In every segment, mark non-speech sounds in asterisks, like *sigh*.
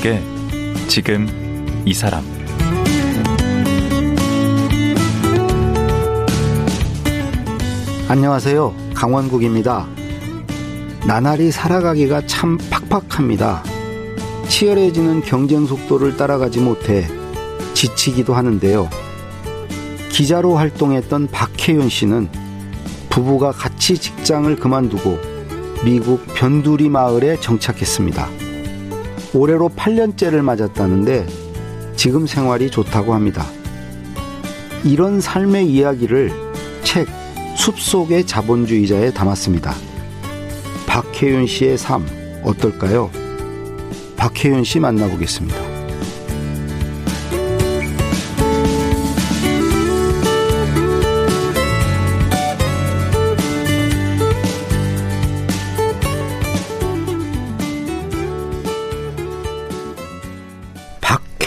강원국의 지금 이 사람 안녕하세요. 강원국입니다. 나날이 살아가기가 참 팍팍합니다. 치열해지는 경쟁 속도를 따라가지 못해 지치기도 하는데요. 기자로 활동했던 박혜윤 씨는 부부가 같이 직장을 그만두고 미국 변두리 마을에 정착했습니다. 올해로 8년째를 맞았다는데 지금 생활이 좋다고 합니다. 이런 삶의 이야기를 책 숲속의 자본주의자에 담았습니다. 박혜윤 씨의 삶 어떨까요? 박혜윤 씨 만나보겠습니다.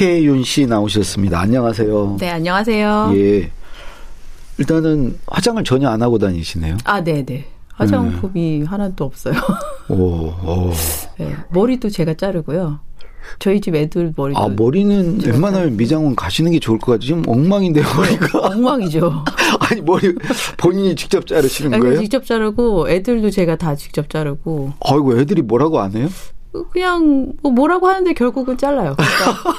박혜윤 씨 나오셨습니다. 안녕하세요. 네, 안녕하세요. 예. 일단은 화장을 전혀 안 하고 다니시네요. 아, 네, 네. 화장품이 네. 하나도 없어요. 오, 오. *laughs* 네, 머리도 제가 자르고요. 저희 집 애들 머리도. 아, 머리는 웬만하면 미장원 가시는 게 좋을 것 같아요. 지금 엉망인데요, 머리가. *laughs* 엉망이죠. *laughs* 아니, 머리 본인이 직접 자르시는 거예요? 직접 자르고 애들도 제가 다 직접 자르고. 아이고, 애들이 뭐라고 안 해요? 그냥 뭐 뭐라고 하는데 결국은 잘라요. 그러니까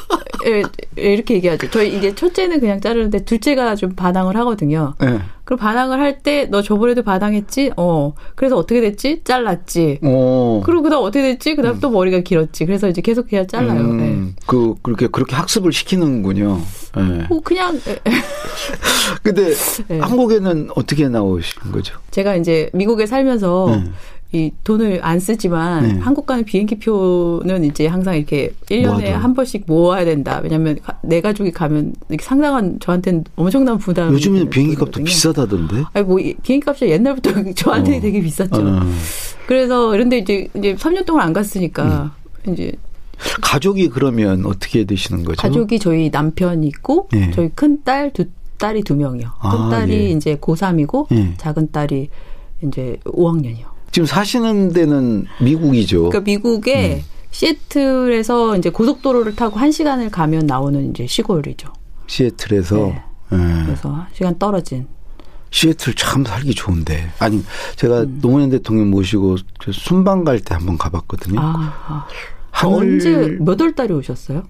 *laughs* 예, 예, 이렇게 얘기하죠. 저희 이제 첫째는 그냥 자르는데 둘째가 좀 반항을 하거든요. 네. 그럼 반항을 할 때 너 저번에도 반항했지? 어. 그래서 어떻게 됐지? 잘랐지. 어. 그리고 그다음 어떻게 됐지? 그다음 음. 또 머리가 길었지. 그래서 이제 계속 그냥 잘라요. 음, 네. 그 그렇게 그렇게 학습을 시키는군요. 네. 뭐 그냥 *laughs* 근데 네. 한국에는 어떻게 나오신 거죠? 제가 이제 미국에 살면서 네. 이 돈을 안 쓰지만 네. 한국 가는 비행기 표는 이제 항상 이렇게 1년에 한 번씩 모아야 된다. 왜냐면 내 가족이 가면 상당한 저한테는 엄청난 부담. 요즘에는 비행기 값도 비싸다던데? 아니 뭐 비행기 값이 옛날부터 *laughs* 저한테 어. 되게 비쌌죠. 어. 그래서 그런데 이제 이제 3년 동안 안 갔으니까 음. 이제 가족이 그러면 어떻게 되시는 거죠? 가족이 저희 남편이 있고 네. 저희 큰딸 두 딸이 두 명이요. 큰 아, 딸이 예. 이제 고3이고 예. 작은 딸이 이제 5학년이요. 지금 사시는 데는 미국이죠. 그러니까 미국에 음. 시애틀에서 이제 고속도로를 타고 한 시간을 가면 나오는 이제 시골이죠. 시애틀에서 네. 네. 그래서 한 시간 떨어진. 시애틀 참 살기 좋은데. 아니 제가 음. 노무현 대통령 모시고 순방 갈 때 한번 가봤거든요. 아, 아. 하늘... 언제 몇 월 달에 오셨어요?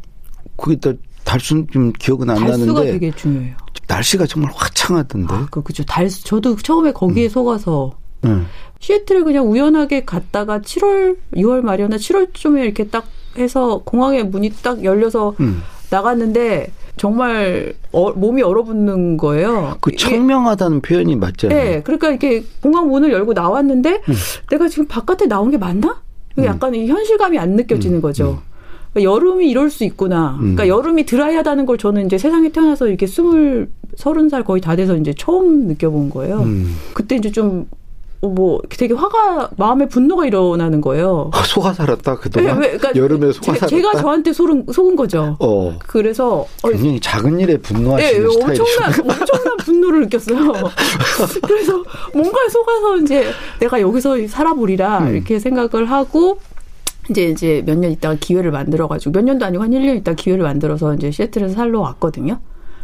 그게 달수 좀 기억은 안 달수가 나는데. 되게 중요해요. 날씨가 정말 화창하던데. 아, 그 그죠. 달수 저도 처음에 거기에 음. 속아서 음. 시애틀을 그냥 우연하게 갔다가 7월, 6월 말이었나 7월쯤에 이렇게 딱 해서 공항에 문이 딱 열려서 음. 나갔는데 정말 어, 몸이 얼어붙는 거예요. 그 청명하다는 표현이 맞잖아요. 네, 그러니까 이렇게 공항 문을 열고 나왔는데 음. 내가 지금 바깥에 나온 게 맞나? 음. 약간 이 현실감이 안 느껴지는 음. 거죠. 음. 그러니까 여름이 이럴 수 있구나. 그러니까 여름이 드라이하다는 걸 저는 이제 세상에 태어나서 이렇게 스물 서른 살 거의 다 돼서 이제 처음 느껴본 거예요. 그때 이제 좀 뭐 되게 화가 마음에 분노가 일어나는 거예요. 아, 속아 살았다 그동안. 네, 그러니까 여름에 속아 제, 살았다. 제가 저한테 속은, 속은 거죠. 어. 그래서 어, 굉장히 어, 작은 일에 분노하시는 네, 엄청난 엄청난 분노를 느꼈어요. *laughs* 그래서 뭔가에 속아서 이제 내가 여기서 살아보리라 음. 이렇게 생각을 하고 이제 이제 몇 년 있다가 기회를 만들어 가지고 몇 년도 아니고 한 1년 있다가 기회를 만들어서 이제 시애틀에서 살러 왔거든요.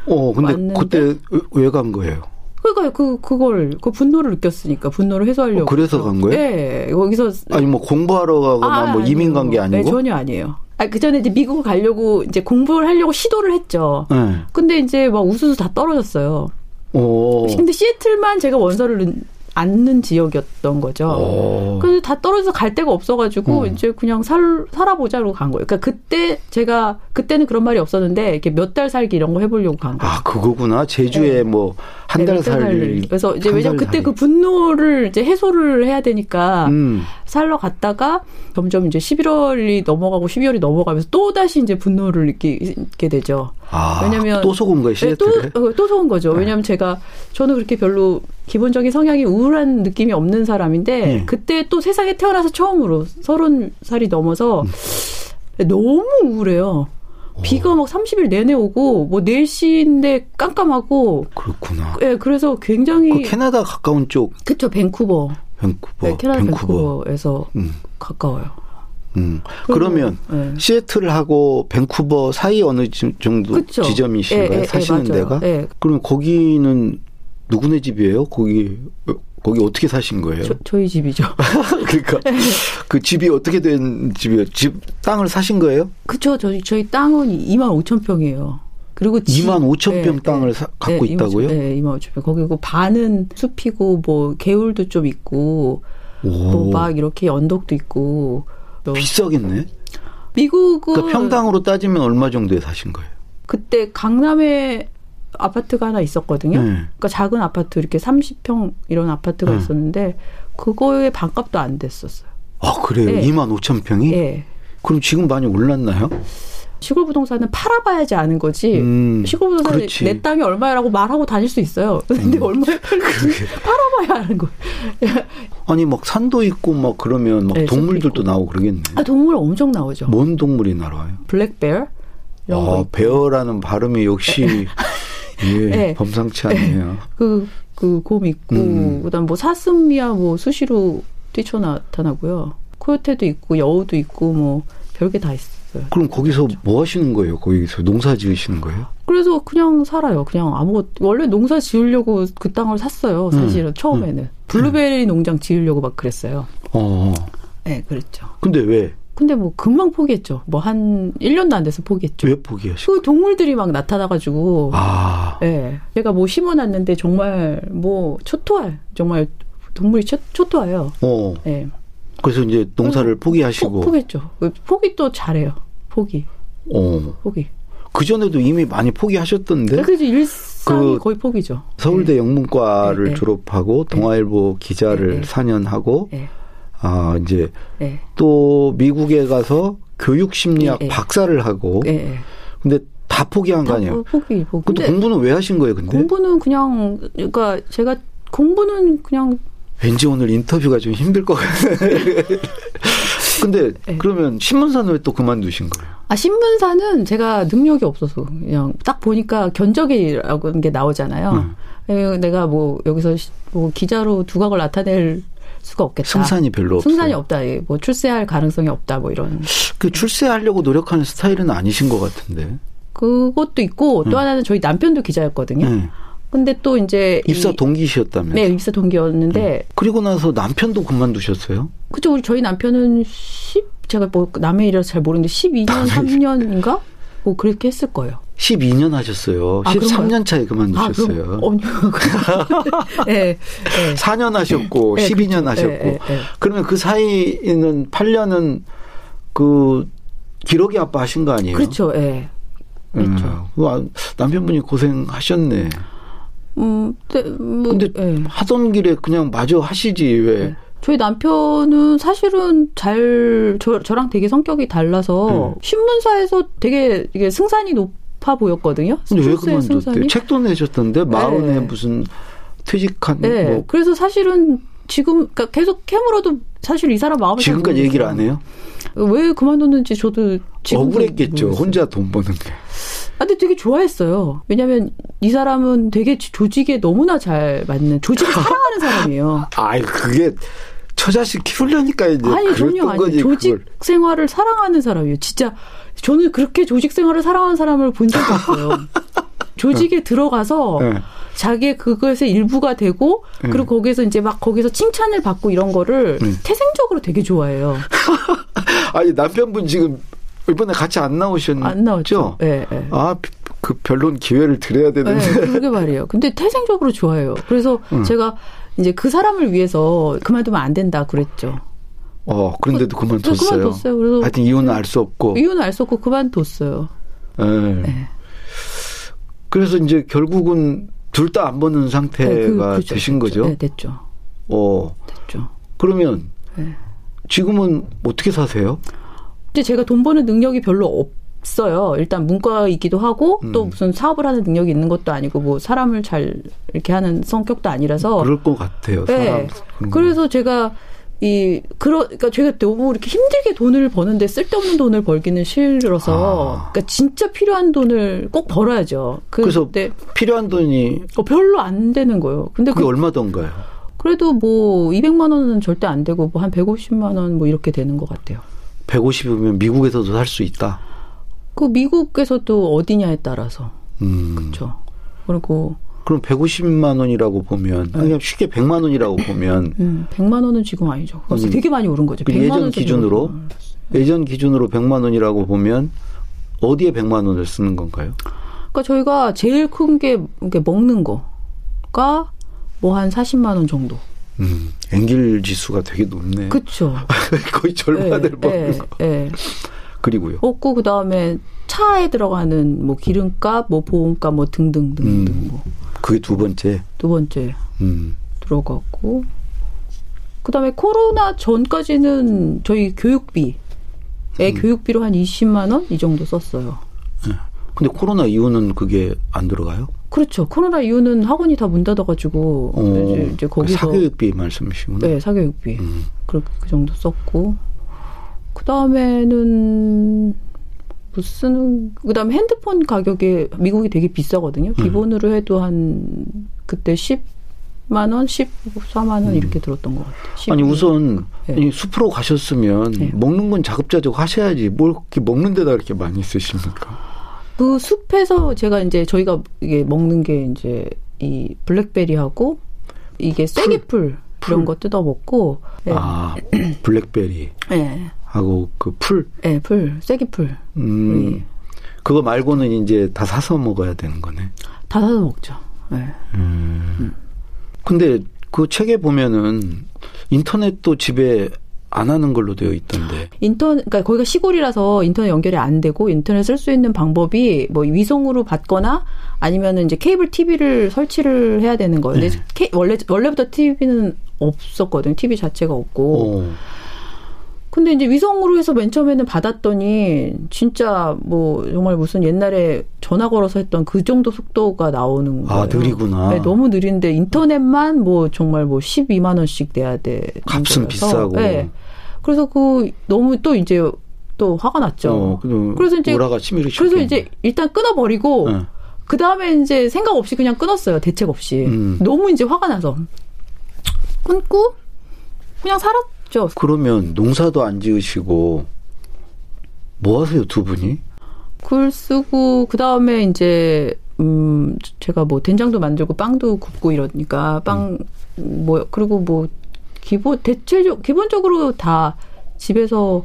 어, 근데 왔는데, 그때 왜 간 거예요? 그러니까 그 그걸 그 분노를 느꼈으니까 분노를 해소하려고. 어, 그래서 간 거예요? 네, 거기서 아니 뭐 공부하러 가거나 아, 뭐 이민 간 게 아니고. 네, 전혀 아니에요. 아, 그 전에 이제 미국을 가려고 이제 공부를 하려고 시도를 했죠. 네. 근데 이제 막 우수수 다 떨어졌어요. 오. 근데 시애틀만 제가 원서를 않는 지역이었던 거죠. 어. 그래서 다 떨어져서 갈 데가 없어가지고 음. 이제 그냥 살 살아보자로 간 거예요. 그러니까 그때 제가 그때는 그런 말이 없었는데 이렇게 몇 달 살기 이런 거 해보려고 간 거예요. 아 그거구나 제주에 네. 뭐한 달 살기. 그래서 이제 왜냐면 그때 살기. 그 분노를 이제 해소를 해야 되니까 음. 살러 갔다가 점점 이제 11월이 넘어가고 12월이 넘어가면서 또 다시 이제 분노를 느끼게 되죠. 아, 왜냐면 또 속은 거예요? 네, 또, 어, 또 속은 거죠. 네. 왜냐면 제가 저는 그렇게 별로 기본적인 성향이 우울한 느낌이 없는 사람인데 네. 그때 또 세상에 태어나서 처음으로 서른 살이 넘어서 음. 너무 우울해요. 비가 막 30일 내내 오고 뭐 4시인데 깜깜하고 그렇구나. 예, 네, 그래서 굉장히 그 캐나다 가까운 쪽. 그쵸 밴쿠버. 밴쿠버. 네, 캐나다 밴쿠버. 밴쿠버 에서 음. 가까워요. 음. 그러면 네. 시애틀하고 밴쿠버 사이 어느 정도 그쵸? 지점이신가요? 예, 예, 사시는 예, 데가? 그러면 거기는 누구네 집이에요? 거기 거기 어떻게 사신 거예요? 저, 희 집이죠. *laughs* 그러니까 그 집이 어떻게 된 집이에요? 집 땅을 사신 거예요? 그렇죠. 저희 저희 땅은 2만 5천 평이에요. 그리고 2만 5천 평 네, 땅을 사, 갖고 네, 있다고요? 네, 2만 5천 평. 거기고 반은 숲이고 뭐 개울도 좀 있고 뭐 막 이렇게 언덕도 있고 비싸겠네. 미국은 그러니까 평당으로 따지면 얼마 정도에 사신 거예요? 그때 강남에 아파트가 하나 있었거든요. 네. 그러니까 작은 아파트 이렇게 30평 이런 아파트가 네. 있었는데 그거의 반값도 안 됐었어요. 아 그래요? 네. 2만 5천 평이? 네. 그럼 지금 많이 올랐나요? 시골 부동산은 팔아봐야지 아는 거지. 음, 시골 부동산 내 땅이 얼마라고 말하고 다닐 수 있어요. *laughs* 근데 음. 얼마에 팔는지 팔아봐야 아는 거예요. 아니 막 산도 있고 막 그러면 막 네, 동물들도 나오고 그러겠네. 아 동물 엄청 나오죠. 뭔 동물이 나와요? black bear. 아 bear라는 발음이 역시 네. 예, *laughs* 네. 범상치 않네요. 그, 그, 곰 있고, 음. 그 다음 뭐 사슴이야 뭐 수시로 뛰쳐 나타나고요. 코요테도 있고, 여우도 있고, 뭐, 별게 다 있어요. 그럼 거기서 뭐 하시는 거예요? 거기서 농사 지으시는 거예요? 그래서 그냥 살아요. 그냥 아무것, 원래 농사 지으려고 그 땅을 샀어요. 사실은 음. 처음에는. 음. 블루베리 농장 지으려고 막 그랬어요. 어. 네, 그랬죠. 근데 왜? 근데 뭐 금방 포기했죠. 뭐 한 1년도 안 돼서 포기했죠. 왜 포기하시고? 그 동물들이 막 나타나가지고. 아. 예. 네. 제가 뭐 심어놨는데 정말 뭐 초토할, 정말 동물이 초, 초토해요. 어. 예. 네. 그래서 이제 농사를 포기하시고. 포, 기했죠 포기 또 잘해요. 포기. 어. 포기. 그 전에도 이미 많이 포기하셨던데. 네, 그래서 일상이 그 거의 포기죠. 서울대 네. 영문과를 네. 졸업하고 동아일보 기자를 4년 하고 아 이제 네. 또 미국에 가서 교육 심리학 네. 박사를 하고 네. 근데 다 포기한 다 거 아니에요? 포기, 포기. 근데 공부는 왜 하신 거예요, 근데? 공부는 그냥 그러니까 제가 공부는 그냥 왠지 오늘 인터뷰가 좀 힘들 것 같아요. *laughs* 근데 네. 그러면 신문사는 왜 또 그만두신 거예요? 아 신문사는 제가 능력이 없어서 그냥 딱 보니까 견적이라고 하는 게 나오잖아요. 음. 내가 뭐 여기서 뭐 기자로 두각을 나타낼 수가 없겠다. 승산이 별로. 승산이 없다. 뭐 출세할 가능성이 없다. 뭐 이런. 그 출세하려고 노력하는 스타일은 아니신 것 같은데. 그것도 있고 또 음. 하나는 저희 남편도 기자였거든요. 음. 근데 또 이제 입사 동기셨다면 네, 입사 동기였는데 음. 그리고 나서 남편도 그만두셨어요? 그죠. 우리 저희 남편은 10 제가 뭐 남의 일이라서 잘 모르는데 12년 3년인가? 뭐 그렇게 했을 거예요. 12년 하셨어요. 아, 13년 차에 그만두셨어요. 아, *laughs* 네, 네. 4년 하셨고 네, 12년 그렇죠. 하셨고 네, 네, 그러면 그 사이는 8년은 그 기록이 아빠 하신 거 아니에요? 그렇죠. 예. 그렇죠. 음, 남편분이 고생하셨네. 음, 네, 뭐, 근데 예. 하던 길에 그냥 마저 하시지 왜? 네. 저희 남편은 사실은 잘 저, 저랑 되게 성격이 달라서 네. 신문사에서 되게 이게 승산이 높 높아 보였거든요. 근데 왜 그만뒀대요? 책도 내셨던데 마흔에 네. 무슨 퇴직한 네. 뭐. 그래서 사실은 지금 그러니까 계속 캐물어도 사실 이 사람 마음을 지금까지 얘기를 안 해요? 왜 그만뒀는지 저도 지금 억울했겠죠. 모르겠어요. 혼자 돈 버는 게. 아, 근데 되게 좋아했어요. 왜냐하면 이 사람은 되게 조직에 너무나 잘 맞는 조직을 *laughs* 사랑하는 사람이에요. 아, 그게 처자식 키우려니까 이제 아니 전혀 아니 조직 그걸. 생활을 사랑하는 사람이에요. 진짜 저는 그렇게 조직 생활을 사랑하는 사람을 본 적이 없어요. *laughs* 조직에 네. 들어가서 네. 자기의 그것의 일부가 되고 네. 그리고 거기서 이제 막 거기서 칭찬을 받고 이런 거를 네. 태생적으로 되게 좋아해요. *laughs* 아니 남편분 지금 이번에 같이 안 나오셨죠? 안 나왔죠. 네, 네. 아, 그 별론 기회를 드려야 되는데. 네, 그러게 말이에요. 근데 태생적으로 좋아해요. 그래서 음. 제가 이제 그 사람을 위해서 그만두면 안 된다 그랬죠. 어, 그런데도 그, 그만뒀어요. 그만뒀어요. 그래서 하여튼 이유는 알 수 없고. 이유는 알 수 없고 그만뒀어요. 네. 네. 그래서 이제 결국은 둘 다안 버는 상태가 네, 그, 그렇죠, 되신 그렇죠. 거죠? 네, 됐죠. 어. 됐죠. 그러면 네. 지금은 어떻게 사세요? 이제 제가 돈 버는 능력이 별로 없어요. 일단 문과이기도 하고 음. 또 무슨 사업을 하는 능력이 있는 것도 아니고 뭐 사람을 잘 이렇게 하는 성격도 아니라서 그럴 것 같아요. 네. 그래서 제가 이 그러 그러니까 제가 너무 이렇게 힘들게 돈을 버는데 쓸데없는 돈을 벌기는 싫어서 아. 그러니까 진짜 필요한 돈을 꼭 벌어야죠. 그, 그래서 네. 필요한 돈이 어, 별로 안 되는 거예요. 근데 그게 그, 얼마던가요? 그래도 뭐 200만 원은 절대 안 되고 뭐 한 150만 원 뭐 이렇게 되는 것 같아요. 150이면 미국에서도 살 수 있다. 그 미국에서도 어디냐에 따라서. 음. 그렇죠. 그리고 그럼 150만 원이라고 보면 네. 그냥 쉽게 100만 원이라고 보면 음, 100만 원은 지금 아니죠. 음, 되게 많이 오른 거죠. 예전 기준으로 예전 기준으로 100만 원이라고 보면 어디에 100만 원을 쓰는 건가요? 그러니까 저희가 제일 큰 게 먹는 거가 뭐 한 40만 원 정도. 음, 앵길 지수가 되게 높네. 그렇죠. *laughs* 거의 절반을 네, 먹는 네, 거. 네. 그리고요. 없고 그 다음에 차에 들어가는 뭐 기름값, 뭐 보험값, 뭐 등등 등등 음, 뭐. 그게 두 번째. 두 번째 음. 들어갔고 그 다음에 코로나 전까지는 저희 교육비, 애 음. 교육비로 한 20만 원 이 정도 썼어요. 네. 근데 코로나 이후는 그게 안 들어가요? 그렇죠. 코로나 이후는 학원이 다 문 닫아가지고 어, 이제, 이제 거기서 사교육비 말씀이시구나. 네, 사교육비 음. 그, 그 정도 썼고 그 다음에는 무슨 그다음에 핸드폰 가격이 미국이 되게 비싸거든요. 음. 기본으로 해도 한 그때 10만 원, 14만 원 음. 이렇게 들었던 것 같아요. 아니 우선 네. 숲으로 가셨으면 네. 먹는 건 자급자족 하셔야지 뭘 그렇게 먹는 데다 이렇게 많이 쓰십니까? 그 숲에서 제가 이제 저희가 이게 먹는 게 이제 이 블랙베리하고 이게 쐐기풀 이런 거 뜯어 먹고 네. 아 블랙베리. 네. 하고 그 풀. 네, 풀, 쐐기풀. 음. 네. 그거 말고는 이제 다 사서 먹어야 되는 거네. 다 사서 먹죠. 네. 음. 음. 근데 그 책에 보면은 인터넷도 집에 안 하는 걸로 되어 있던데. 인터넷, 그러니까 거기가 시골이라서 인터넷 연결이 안 되고 인터넷 쓸 수 있는 방법이 뭐 위성으로 받거나 아니면은 이제 케이블 TV를 설치를 해야 되는 거예요. 네. 근데 원래 원래부터 TV는 없었거든요. TV 자체가 없고. 오. 근데 이제 위성으로 해서 맨 처음에는 받았더니 진짜 뭐 정말 무슨 옛날에 전화 걸어서 했던 그 정도 속도가 나오는 아, 거예요. 아, 느리구나. 네, 너무 느린데 인터넷만 뭐 정말 뭐 12만 원씩 내야 돼. 값은 비싸고. 네. 그래서 그 너무 또 이제 또 화가 났죠. 어, 그래서 이제 그래서 이제 일단 끊어 버리고 네. 그 다음에 이제 생각 없이 그냥 끊었어요. 대책 없이. 음. 너무 이제 화가 나서 끊고 그냥 살았. 없죠. 그러면 농사도 안 지으시고 뭐 하세요 두 분이? 글 쓰고 그 다음에 이제 음 제가 뭐 된장도 만들고 빵도 굽고 이러니까 빵뭐 음. 그리고 뭐 기본 대체적 기본적으로 다 집에서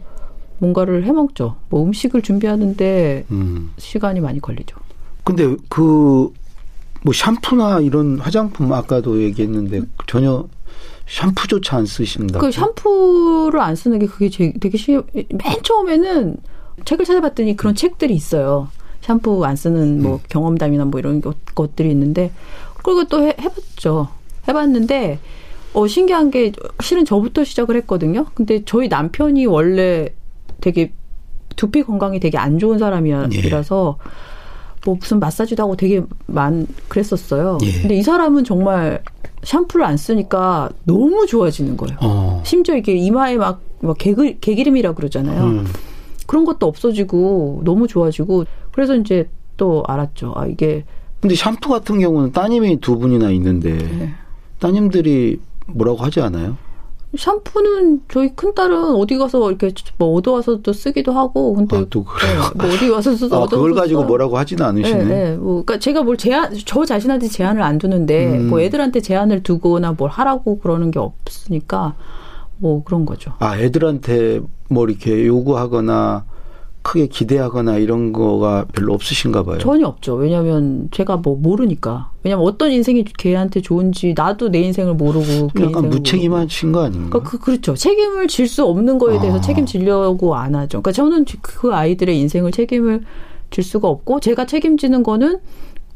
뭔가를 해 먹죠. 뭐 음식을 준비하는데 음. 시간이 많이 걸리죠. 근데 그 뭐 샴푸나 이런 화장품 아까도 얘기했는데 전혀 샴푸조차 안 쓰신다. 그 샴푸를 안 쓰는 게 그게 되게 쉬. 맨 처음에는 책을 찾아봤더니 그런 음. 책들이 있어요. 샴푸 안 쓰는 뭐 음. 경험담이나 뭐 이런 것, 들이 있는데 그리고 또 해, 해봤죠. 해봤는데 어 신기한 게 실은 저부터 시작을 했거든요. 근데 저희 남편이 원래 되게 두피 건강이 되게 안 좋은 사람이라서 예. 뭐 무슨 마사지도 하고 되게 많 그랬었어요. 예. 근데 이 사람은 정말 샴푸를 안 쓰니까 너무 좋아지는 거예요. 어. 심지어 이게 이마에 막, 막 개그, 개기름이라 그러잖아요. 음. 그런 것도 없어지고 너무 좋아지고 그래서 이제 또 알았죠. 아 이게 근데 샴푸 같은 경우는 따님이 두 분이나 있는데 네. 따님들이 뭐라고 하지 않아요? 샴푸는 저희 큰 딸은 어디 가서 이렇게 뭐 얻어와서 또 쓰기도 하고 근데 아, 또 그래요. 네, 뭐 어디 가서 써서 아, 그걸 가지고 써요. 뭐라고 하지는 않으시네. 네, 네. 뭐 그러니까 제가 뭘 제한 저 자신한테 제한을 안 두는데 음. 뭐 애들한테 제한을 두거나 뭘 하라고 그러는 게 없으니까 뭐 그런 거죠. 아 애들한테 뭐 이렇게 요구하거나 크게 기대하거나 이런 거가 별로 없으신가 봐요. 전혀 없죠. 왜냐하면 제가 뭐 모르니까. 왜냐하면 어떤 인생이 걔한테 좋은지 나도 내 인생을 모르고 그 약간 무책임하신 거 아닌가? 그러니까 그, 그렇죠. 책임을 질 수 없는 거에 대해서 아. 책임지려고 안 하죠. 그러니까 저는 그 아이들의 인생을 책임을 질 수가 없고 제가 책임지는 거는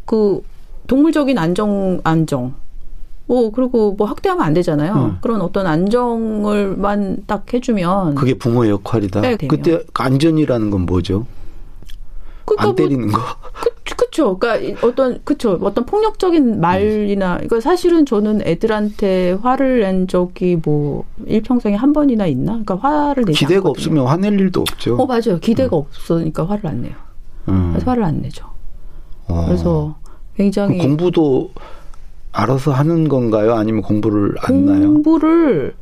그 동물적인 안정 안정 뭐 그리고 뭐 학대하면 안 되잖아요. 음. 그런 어떤 안정을만 딱 해주면 그게 부모의 역할이다. 네, 그때 안전이라는 건 뭐죠? 그러니까 안뭐 때리는 뭐, 거. 그, 그쵸. 그러니까 어떤 그쵸. 어떤 폭력적인 말이나 그러니까 사실은 저는 애들한테 화를 낸 적이 뭐 일평생에 한 번이나 있나? 그러니까 화를 내지 기대가 않거든요. 없으면 화낼 일도 없죠. 어 맞아요. 기대가 음. 없으니까 화를 안 내요. 음. 그래서 화를 안 내죠. 어. 그래서 굉장히 공부도 알아서 하는 건가요? 아니면 공부를 안 나요? 공부를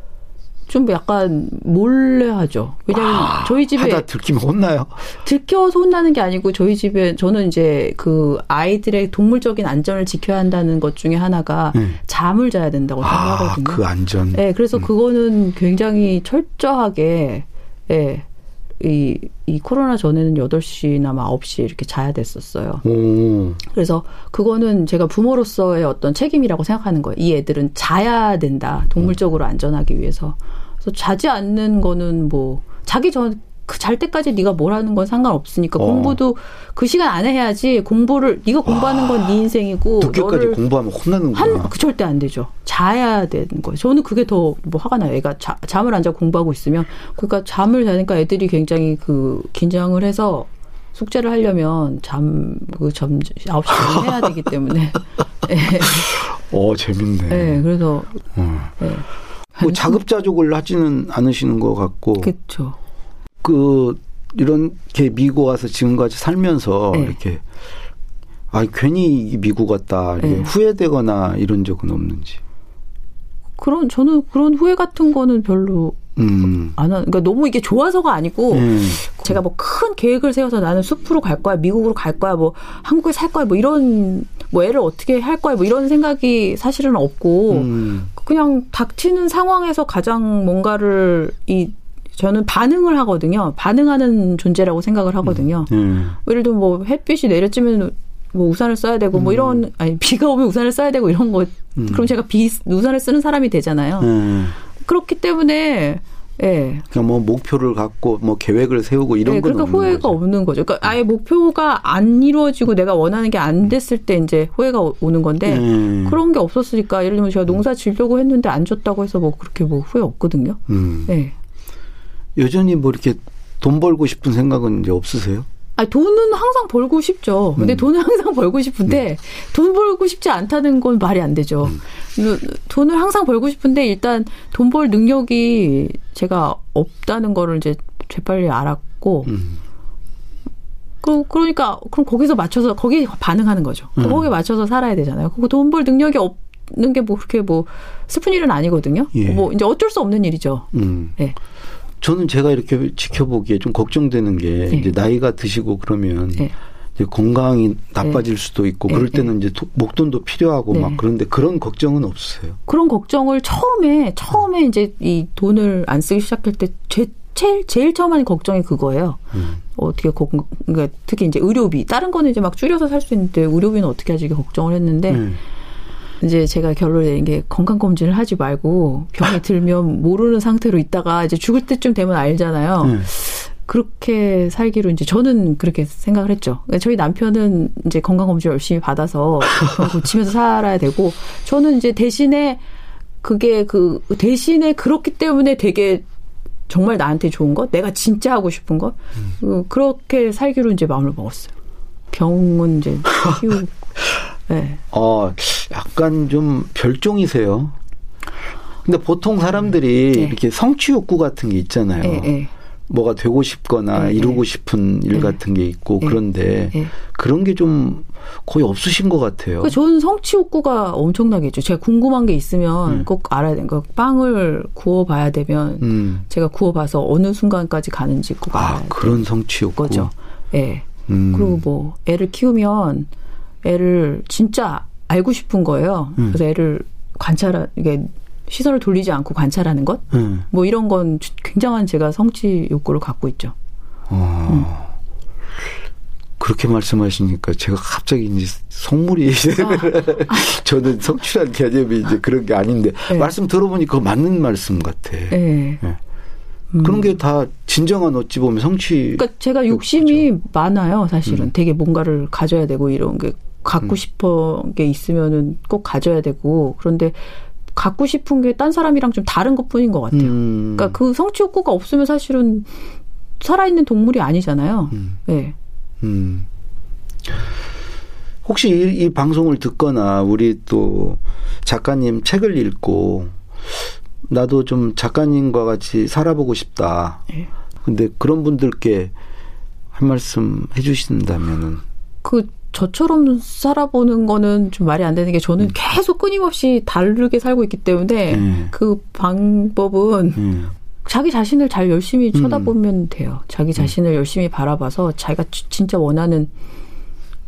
좀 약간 몰래 하죠. 왜냐면 아, 저희 집에 하다 들키면 혼나요. 들켜서 혼나는 게 아니고 저희 집에 저는 이제 그 아이들의 동물적인 안전을 지켜야 한다는 것 중에 하나가 음. 잠을 자야 된다고 아, 생각하거든요. 그 안전. 네, 그래서 음. 그거는 굉장히 철저하게 예. 네, 이, 이 코로나 전에는 8시나 9시 이렇게 자야 됐었어요. 오. 그래서 그거는 제가 부모로서의 어떤 책임이라고 생각하는 거예요. 이 애들은 자야 된다. 동물적으로 안전하기 위해서. 그래서 자지 않는 거는 뭐, 자기 전, 그 잘 때까지 네가 뭘 하는 건 상관없으니까 어. 공부도 그 시간 안에 해야지 공부를 네가 공부하는 건 네 인생이고 늦게까지 공부하면 혼나는 거야. 그 절대 안 되죠. 자야 되는 거예요. 저는 그게 더 뭐 화가 나요. 애가 자, 잠을 안 자고 공부하고 있으면 그러니까 잠을 자니까 애들이 굉장히 그 긴장을 해서 숙제를 하려면 잠그점 9시에 해야 되기 때문에. 네. *laughs* 어, 재밌네. 네, 그래서 음. 네. 뭐 자급자족을 하지는 않으시는 것 같고. 그렇죠. 그 이렇게 미국 와서 지금까지 살면서 네. 이렇게 아 괜히 미국 왔다 네. 후회되거나 이런 적은 없는지. 그런 저는 그런 후회 같은 거는 별로 음. 안 하, 그러니까 너무 이게 좋아서가 아니고 음. 제가 뭐 큰 계획을 세워서 나는 숲으로 갈 거야, 미국으로 갈 거야, 뭐 한국에 살 거야, 뭐 이런 뭐 애를 어떻게 할 거야, 뭐 이런 생각이 사실은 없고 음. 그냥 닥치는 상황에서 가장 뭔가를 이 저는 반응을 하거든요. 반응하는 존재라고 생각을 하거든요. 음. 음. 예를 들면 뭐 햇빛이 내려지면 뭐 우산을 써야 되고 뭐 음. 이런 아니 비가 오면 우산을 써야 되고 이런 거 음. 그럼 제가 비 우산을 쓰는 사람이 되잖아요. 음. 그렇기 때문에 예. 그러니까 뭐 목표를 갖고 뭐 계획을 세우고 이런 네, 건 그러니까 후회가 거죠. 없는 거죠. 그러니까 아예 목표가 안 이루어지고 내가 원하는 게 안 됐을 때 이제 후회가 오는 건데 음. 그런 게 없었으니까 예를 들면 제가 농사 지려고 했는데 안 줬다고 해서 뭐 그렇게 뭐 후회 없거든요. 음. 네. 여전히 뭐 이렇게 돈 벌고 싶은 생각은 이제 없으세요? 아 돈은 항상 벌고 싶죠. 근데 음. 돈은 항상 벌고 싶은데 음. 돈 벌고 싶지 않다는 건 말이 안 되죠. 음. 돈을 항상 벌고 싶은데 일단 돈 벌 능력이 제가 없다는 거를 이제 재빨리 알았고 음. 그 그러니까 그럼 거기서 맞춰서 거기에 반응하는 거죠. 음. 거기에 맞춰서 살아야 되잖아요. 그거 돈벌 능력이 없는 게 뭐 그렇게 뭐 슬픈 일은 아니거든요. 예. 뭐 이제 어쩔 수 없는 일이죠. 음. 네. 저는 제가 이렇게 지켜보기에 좀 걱정되는 게 네. 이제 나이가 드시고 그러면 네. 이제 건강이 나빠질 네. 수도 있고 그럴 네. 때는 이제 목돈도 필요하고 막 네. 그런데 그런 걱정은 없으세요? 그런 걱정을 처음에 처음에 이제 이 돈을 안 쓰기 시작할 때 제, 제일 제일 처음 하는 걱정이 그거예요. 음. 어떻게 거, 그러니까 특히 이제 의료비 다른 거는 이제 막 줄여서 살 수 있는데 의료비는 어떻게 하지 걱정을 했는데 음. 이제 제가 결론을 내린 게 건강 검진을 하지 말고 병이 들면 모르는 상태로 있다가 이제 죽을 때쯤 되면 알잖아요. 네. 그렇게 살기로 이제 저는 그렇게 생각을 했죠. 그러니까 저희 남편은 이제 건강 검진 열심히 받아서 고치면서 살아야 되고 저는 이제 대신에 그게 그 대신에 그렇기 때문에 되게 정말 나한테 좋은 것, 내가 진짜 하고 싶은 것, 음. 그렇게 살기로 이제 마음을 먹었어요. 병은 이제 *laughs* 키우고. 네. 어, 약간 좀 별종이세요. 근데 보통 사람들이 네. 이렇게 성취 욕구 같은 게 있잖아요. 네, 네. 뭐가 되고 싶거나 네, 이루고 네. 싶은 일 네. 같은 게 있고 그런데 그런 게 좀 거의 없으신 것 같아요. 그러니까 저는 성취 욕구가 엄청나게 있죠. 제가 궁금한 게 있으면 음. 꼭 알아야 되는 거. 빵을 구워봐야 되면 음. 제가 구워봐서 어느 순간까지 가는지 꼭 아, 알아야 그런 성취 욕구. 거죠. 예. 네. 음. 그리고 뭐 애를 키우면 애를 진짜 알고 싶은 거예요. 음. 그래서 애를 관찰하 이게 시선을 돌리지 않고 관찰하는 것, 음. 뭐 이런 건 굉장한 제가 성취 욕구를 갖고 있죠. 어. 음. 그렇게 말씀하시니까 제가 갑자기 이제 성물이 아. *laughs* 저는 성취란 개념이 이제 그런 게 아닌데 네. 말씀 들어보니까 맞는 말씀 같아. 네. 네. 음. 그런 게 다 진정한 어찌 보면 성취. 그러니까 제가 욕심이 그렇죠. 많아요, 사실은. 음. 되게 뭔가를 가져야 되고 이런 게 갖고 음. 싶어 게 있으면은 꼭 가져야 되고 그런데 갖고 싶은 게 딴 사람이랑 좀 다른 것 뿐인 것 같아요. 음. 그러니까 그 성취 욕구가 없으면 사실은 살아있는 동물이 아니잖아요. 음. 네. 음. 혹시 이, 이, 방송을 듣거나 우리 또 작가님 책을 읽고 나도 좀 작가님과 같이 살아보고 싶다. 네. 근데 그런 분들께 한 말씀 해주신다면은 그 저처럼 살아보는 거는 좀 말이 안 되는 게 저는 음. 계속 끊임없이 다르게 살고 있기 때문에 음. 그 방법은 음. 자기 자신을 잘 열심히 음. 쳐다보면 돼요. 자기 음. 자신을 열심히 바라봐서 자기가 진짜 원하는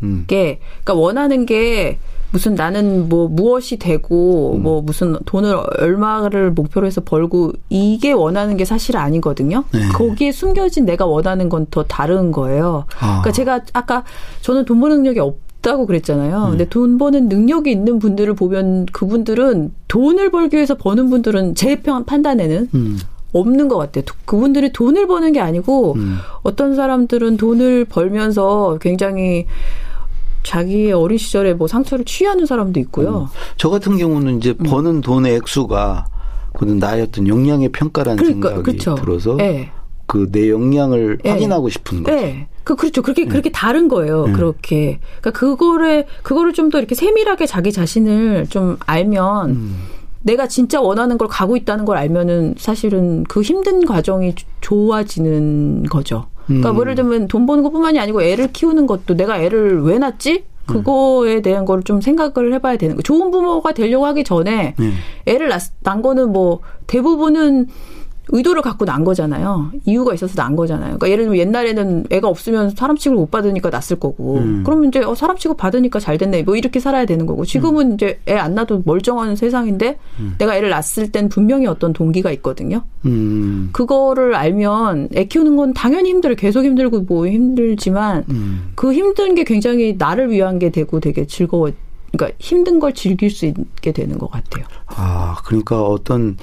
음. 게, 그러니까 원하는 게 무슨 나는 뭐 무엇이 되고 음. 뭐 무슨 돈을 얼마를 목표로 해서 벌고 이게 원하는 게 사실 아니거든요. 네. 거기에 숨겨진 내가 원하는 건 더 다른 거예요. 아. 그러니까 제가 아까 저는 돈 버는 능력이 없 다고 그랬잖아요. 음. 근데 돈 버는 능력이 있는 분들을 보면 그분들은 돈을 벌기 위해서 버는 분들은 제 판단에는 음. 없는 것 같아요. 그분들이 돈을 버는 게 아니고 음. 어떤 사람들은 돈을 벌면서 굉장히 자기의 어린 시절에 뭐 상처를 취하는 사람도 있고요. 음. 저 같은 경우는 이제 음. 버는 돈의 액수가 그는 나의 어떤 역량의 평가라는 그러니까, 생각이 그쵸. 들어서 네. 그내 역량을 네. 확인하고 싶은 거죠. 네. 그 그렇죠. 그렇게 네. 그렇게 다른 거예요. 그렇게. 그러니까 그거를 그거를 좀 더 이렇게 세밀하게 자기 자신을 좀 알면 음. 내가 진짜 원하는 걸 가고 있다는 걸 알면은 사실은 그 힘든 과정이 좋아지는 거죠. 그러니까 뭐 예를 들면 돈 버는 것뿐만이 아니고 애를 키우는 것도 내가 애를 왜 낳지? 그거에 대한 걸 좀 생각을 해봐야 되는 거. 좋은 부모가 되려고 하기 전에 네. 애를 낳, 낳은 거는 뭐 대부분은 의도를 갖고 난 거잖아요. 이유가 있어서 난 거잖아요. 그러니까 예를 들면 옛날에는 애가 없으면 사람 취급을 못 받으니까 났을 거고, 음. 그러면 이제 어, 사람 취급 받으니까 잘 됐네. 뭐 이렇게 살아야 되는 거고, 지금은 음. 이제 애 안 낳아도 멀쩡한 세상인데 음. 내가 애를 낳았을 땐 분명히 어떤 동기가 있거든요. 음. 그거를 알면 애 키우는 건 당연히 힘들어. 계속 힘들고 뭐 힘들지만 음. 그 힘든 게 굉장히 나를 위한 게 되고 되게 즐거워. 그러니까 힘든 걸 즐길 수 있게 되는 것 같아요. 아, 그러니까 어떤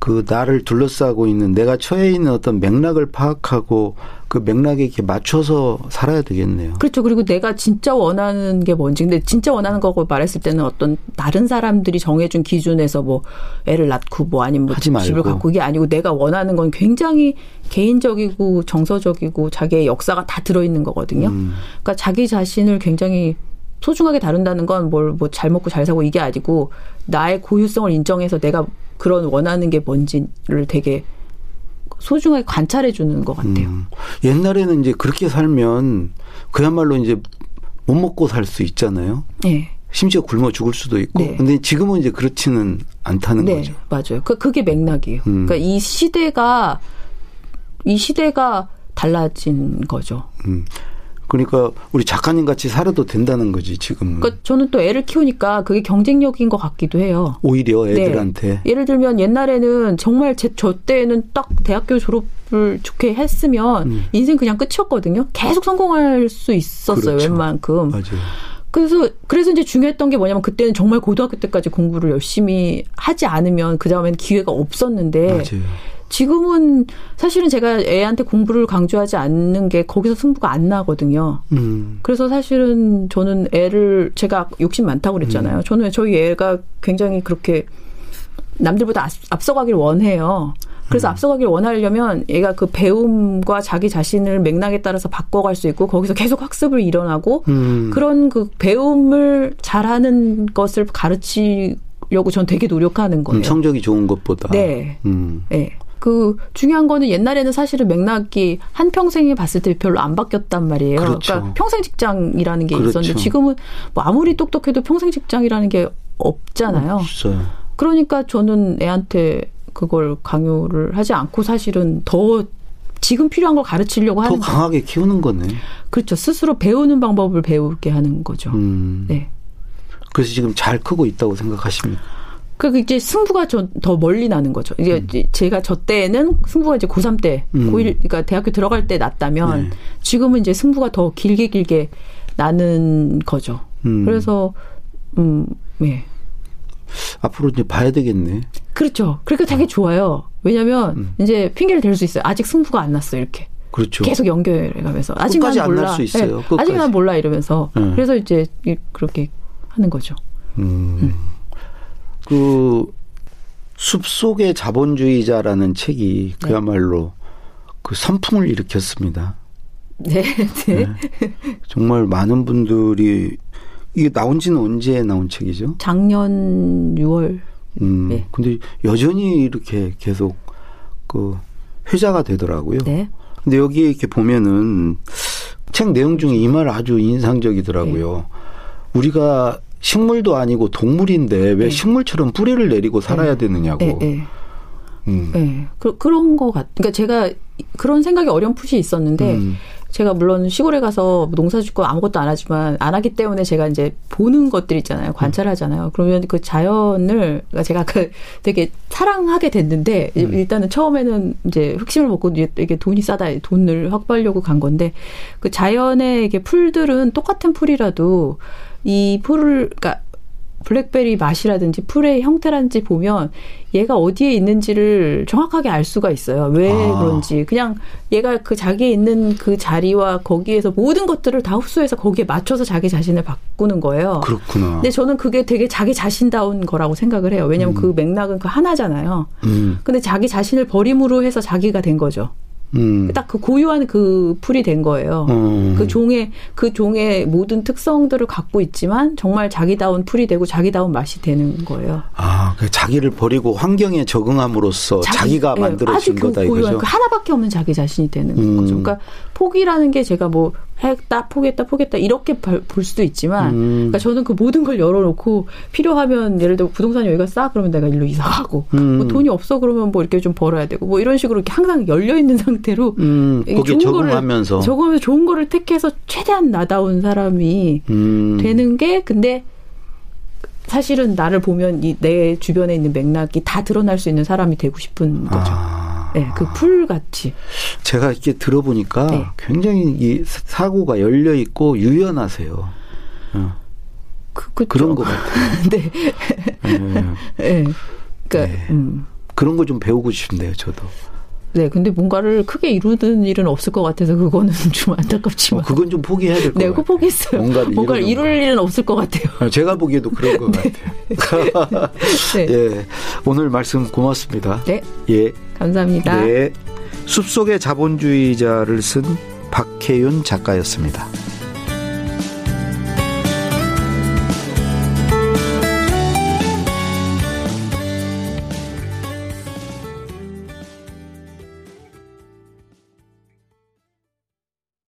그 나를 둘러싸고 있는 내가 처해 있는 어떤 맥락을 파악하고 그 맥락에 이렇게 맞춰서 살아야 되겠네요. 그렇죠. 그리고 내가 진짜 원하는 게 뭔지. 근데 진짜 원하는 거고 말했을 때는 어떤 다른 사람들이 정해준 기준에서 뭐 애를 낳고 뭐 아니면 뭐 집을 갖고 이게 아니고 내가 원하는 건 굉장히 개인적이고 정서적이고 자기의 역사가 다 들어있는 거거든요. 음. 그러니까 자기 자신을 굉장히 소중하게 다룬다는 건 뭘 뭐 잘 먹고 잘 사고 이게 아니고 나의 고유성을 인정해서 내가 그런 원하는 게 뭔지를 되게 소중하게 관찰해 주는 것 같아요. 음. 옛날에는 이제 그렇게 살면 그야말로 이제 못 먹고 살 수 있잖아요. 네. 심지어 굶어 죽을 수도 있고. 네. 근데 지금은 이제 그렇지는 않다는 네, 거죠. 맞아요. 그 그게 맥락이에요. 음. 그러니까 이 시대가 이 시대가 달라진 거죠. 음. 그러니까 우리 작가님 같이 살아도 된다는 거지 지금. 그러니까 저는 또 애를 키우니까 그게 경쟁력인 것 같기도 해요. 오히려 네. 애들한테. 네. 예를 들면 옛날에는 정말 제 저 때는 딱 대학교 졸업을 좋게 했으면 음. 인생 그냥 끝이었거든요. 계속 성공할 수 있었어요. 그렇죠. 웬만큼. 맞아요. 그래서 그래서 이제 중요했던 게 뭐냐면 그때는 정말 고등학교 때까지 공부를 열심히 하지 않으면 그 다음에는 기회가 없었는데 맞아요. 지금은 사실은 제가 애한테 공부를 강조하지 않는 게 거기서 승부가 안 나거든요. 음. 그래서 사실은 저는 애를 제가 욕심 많다고 그랬잖아요. 음. 저는 저희 애가 굉장히 그렇게 남들보다 앞서가길 원해요. 그래서 음. 앞서가길 원하려면 얘가 그 배움과 자기 자신을 맥락에 따라서 바꿔갈 수 있고 거기서 계속 학습을 일어나고 음. 그런 그 배움을 잘하는 것을 가르치려고 전 되게 노력하는 거예요. 음, 성적이 좋은 것보다. 네. 음. 네. 그 중요한 거는 옛날에는 사실은 맥락이 한 평생에 봤을 때 별로 안 바뀌었단 말이에요. 그렇죠. 그러니까 평생 직장이라는 게 그렇죠. 있었는데 지금은 뭐 아무리 똑똑해도 평생 직장이라는 게 없잖아요. 없어요. 그러니까 저는 애한테 그걸 강요를 하지 않고 사실은 더 지금 필요한 걸 가르치려고 하는 더 강하게 키우는 거네. 그렇죠. 스스로 배우는 방법을 배우게 하는 거죠. 음. 네. 그래서 지금 잘 크고 있다고 생각하십니까? 그 이제 승부가 더 멀리 나는 거죠. 이제 음. 제가 저 때는 승부가 이제 고3 때, 음. 고1, 그러니까 대학교 들어갈 때 났다면 네. 지금은 이제 승부가 더 길게 길게 나는 거죠. 음. 그래서 음, 네. 앞으로 이제 봐야 되겠네. 그렇죠. 그러니까 되게 좋아요. 왜냐면 음. 이제 핑계를 댈 수 있어요. 아직 승부가 안 났어 이렇게. 그렇죠. 계속 연결해 가면서 아직 난 몰라. 수 있어요. 네. 아직 난 몰라 이러면서 네. 그래서 이제 그렇게 하는 거죠. 음. 음. 그 숲속의 자본주의자라는 책이 네. 그야말로 그 선풍을 일으켰습니다. 네, 네. 네. 정말 많은 분들이 이게 나온 지는 언제 나온 책이죠? 작년 6월. 음. 네. 근데 여전히 이렇게 계속 그 회자가 되더라고요. 네. 근데 여기에 이렇게 보면은 책 내용 중에 이 말 아주 인상적이더라고요. 네. 우리가 식물도 아니고 동물인데 왜 네. 식물처럼 뿌리를 내리고 살아야 네. 되느냐고. 네, 네. 음. 네. 그, 그런 거 같, 그러니까 제가 그런 생각이 어렴풋이 있었는데, 음. 제가 물론 시골에 가서 농사 짓고 아무것도 안 하지만 안 하기 때문에 제가 이제 보는 것들 있잖아요. 관찰하잖아요. 그러면 그 자연을 그러니까 제가 그 되게 사랑하게 됐는데 음. 일단은 처음에는 이제 흑심을 먹고 이게 돈이 싸다 돈을 확보하려고 간 건데 그 자연의 이게 풀들은 똑같은 풀이라도 이 풀을 그러니까 블랙베리 맛이라든지 풀의 형태라든지 보면 얘가 어디에 있는지를 정확하게 알 수가 있어요. 왜 아. 그런지. 그냥 얘가 그 자기에 있는 그 자리와 거기에서 모든 것들을 다 흡수해서 거기에 맞춰서 자기 자신을 바꾸는 거예요. 그렇구나. 근데 저는 그게 되게 자기 자신다운 거라고 생각을 해요. 왜냐하면 음. 그 맥락은 그 하나잖아요. 음. 근데 자기 자신을 버림으로 해서 자기가 된 거죠. 음. 딱그 고유한 그 풀이 된 거예요. 음. 그 종의 그 종의 모든 특성들을 갖고 있지만 정말 자기다운 풀이 되고 자기다운 맛이 되는 거예요. 아, 그 자기를 버리고 환경에 적응함으로써 자기, 가 예, 만들어진 그 거다 고유한 이거죠. 그 하나밖에 없는 자기 자신이 되는 음. 거죠. 그러니까 포기라는 게 제가 뭐 했다 포기했다 포기했다 이렇게 볼 수도 있지만 음. 그러니까 저는 그 모든 걸 열어놓고 필요하면 예를 들어 부동산 여기가 싸 그러면 내가 일로 이사 가고 음. 뭐 돈이 없어 그러면 뭐 이렇게 좀 벌어야 되고 뭐 이런 식으로 이렇게 항상 열려 있는 *laughs* 상태로 음. 거기 적응하면서 적응하면서 좋은 거를 택해서 최대한 나다운 사람이 음. 되는 게 근데 사실은 나를 보면 이 내 주변에 있는 맥락이 다 드러날 수 있는 사람이 되고 싶은 거죠. 아. 네, 그 풀 같이. 제가 이렇게 들어보니까 네. 굉장히 이 사고가 열려 있고 유연하세요. 어. 그, 그런 것 같아요. *laughs* 네. 네. 네. 그러니까 네. 음. 그런 거 좀 배우고 싶은데요, 저도. 네, 근데 뭔가를 크게 이루는 일은 없을 것 같아서 그거는 *laughs* 좀 안타깝지만. 어, 그건 좀 포기해야 될것 네, 같아요. 네, 그 포기했어요. 뭔가를, 뭔가를 이룰 일은 없을 것 같아요. 아, 제가 보기에도 그런 것 *laughs* 네. 같아요. 네. 예, 오늘 말씀 고맙습니다. 네. 예. 감사합니다. 네. 숲속의 자본주의자를 쓴 박혜윤 작가였습니다.